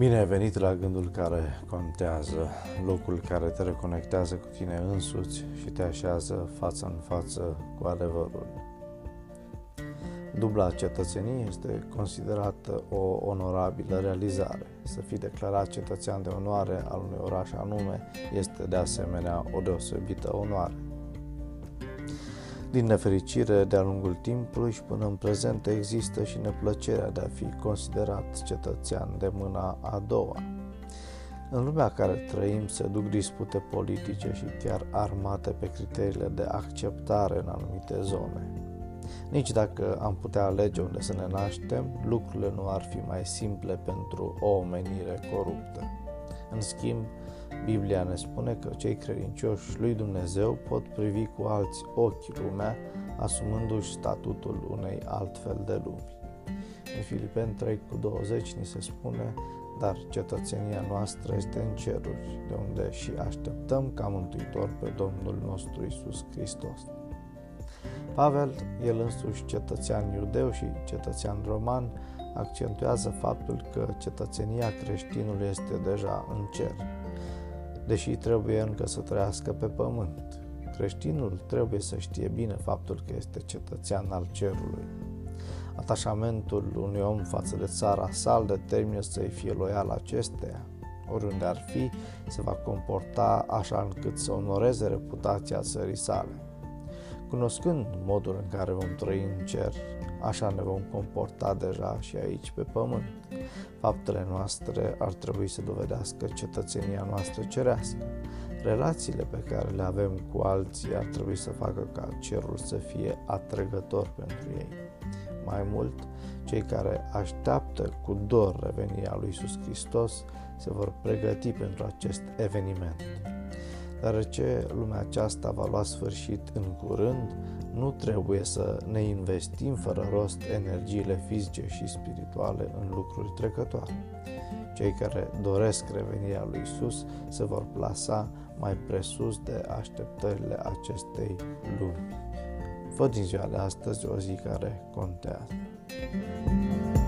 Bine ai venit la gândul care contează, locul care te reconectează cu tine însuți și te așează față în față cu adevărul. Dubla cetățenie este considerată o onorabilă realizare. Să fii declarat cetățean de onoare al unui oraș anume este de asemenea o deosebită onoare. Din nefericire, de-a lungul timpului și până în prezent există și neplăcerea de a fi considerat cetățean de mâna a doua. În lumea care trăim se duc dispute politice și chiar armate pe criteriile de acceptare în anumite zone. Nici dacă am putea alege unde să ne naștem, lucrurile nu ar fi mai simple pentru o omenire coruptă. În schimb, Biblia ne spune că cei credincioși lui Dumnezeu pot privi cu alți ochi lumea, asumându-și statutul unei altfel de lumi. În Filipeni 3 cu 20 ni se spune, dar cetățenia noastră este în ceruri, de unde și așteptăm ca mântuitor pe Domnul nostru Isus Hristos. Pavel, el însuși cetățean iudeu și cetățean roman, accentuează faptul că cetățenia creștinului este deja în cer, deși trebuie încă să trăiască pe pământ. Creștinul trebuie să știe bine faptul că este cetățean al cerului. Atașamentul unui om față de țara sa îl determină să-i fie loial acesteia. Oriunde ar fi, se va comporta așa încât să onoreze reputația țării sale. Cunoscând modul în care vom trăi în cer, așa ne vom comporta deja și aici pe pământ. Faptele noastre ar trebui să dovedească cetățenia noastră cerească. Relațiile pe care le avem cu alții ar trebui să facă ca cerul să fie atrăgător pentru ei. Mai mult, cei care așteaptă cu dor revenirea lui Iisus Hristos se vor pregăti pentru acest eveniment. Deoarece lumea aceasta va lua sfârșit în curând, nu trebuie să ne investim fără rost energiile fizice și spirituale în lucruri trecătoare. Cei care doresc revenirea lui Isus se vor plasa mai presus de așteptările acestei lumi. Fă din ziua de astăzi o zi care contează. thank you